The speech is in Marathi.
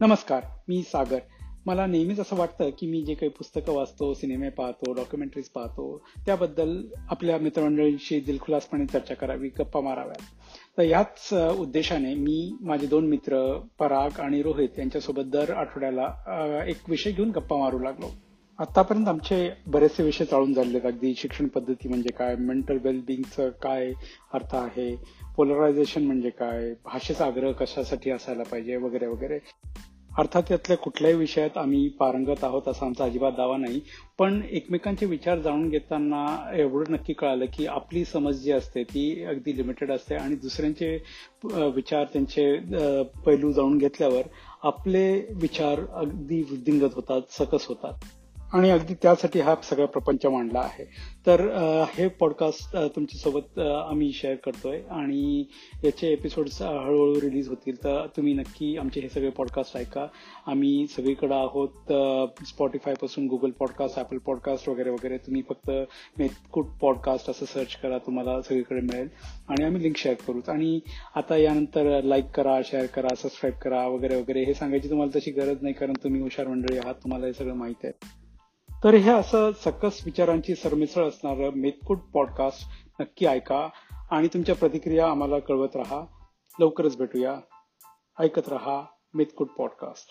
नमस्कार मी सागर. मला नेहमीच असं वाटतं की मी जे काही पुस्तकं वाचतो सिनेमे पाहतो डॉक्युमेंटरीज पाहतो त्याबद्दल आपल्या मित्रमंडळींशी दिलखुलासपणे चर्चा करावी गप्पा माराव्यात. तर याच उद्देशाने मी माझे दोन मित्र पराग आणि रोहित यांच्यासोबत दर आठवड्याला एक विषय घेऊन गप्पा मारू लागलो. आतापर्यंत आमचे बरेचसे विषय चालून झालेले आहेत अगदी शिक्षण पद्धती म्हणजे काय मेंटल वेलबिंगचं काय अर्थ आहे पोलरायझेशन म्हणजे काय भाषेचा आग्रह कशासाठी असायला पाहिजे वगैरे वगैरे. अर्थात यातल्या कुठल्याही विषयात आम्ही पारंगत आहोत असा आमचा अजिबात दावा नाही. पण एकमेकांचे विचार जाणून घेताना एवढं नक्की कळालं की आपली समज जी असते ती अगदी लिमिटेड असते आणि दुसऱ्यांचे विचार त्यांचे पैलू जाणून घेतल्यावर आपले विचार अगदी वृद्धिंगत होतात सकस होतात. आणि अगदी त्यासाठी हा सगळा प्रपंच मांडला आहे. तर हे पॉडकास्ट तुमच्यासोबत आम्ही शेअर करतोय आणि याचे एपिसोड्स हळूहळू रिलीज होतील. तर तुम्ही नक्की आमचे हे सगळे पॉडकास्ट ऐका. आम्ही सगळीकडे आहोत स्पॉटीफायपासून गुगल पॉडकास्ट ॲपल पॉडकास्ट वगैरे वगैरे. तुम्ही फक्त मेथकूट पॉडकास्ट असं सर्च करा तुम्हाला सगळीकडे मिळेल. आणि आम्ही लिंक शेअर करूच आणि आता यानंतर लाईक करा शेअर करा सबस्क्राईब करा वगैरे वगैरे. हे सांगायची तुम्हाला तशी गरज नाही कारण तुम्ही हुशार मंडळी आहात. तुम्हाला हे सगळं माहिती आहे. तर हे असं सकस विचारांची सरमिसळ असणारं मेतकूट पॉडकास्ट नक्की ऐका आणि तुमच्या प्रतिक्रिया आम्हाला कळवत राहा. लवकरच भेटूया. ऐकत रहा मेतकूट पॉडकास्ट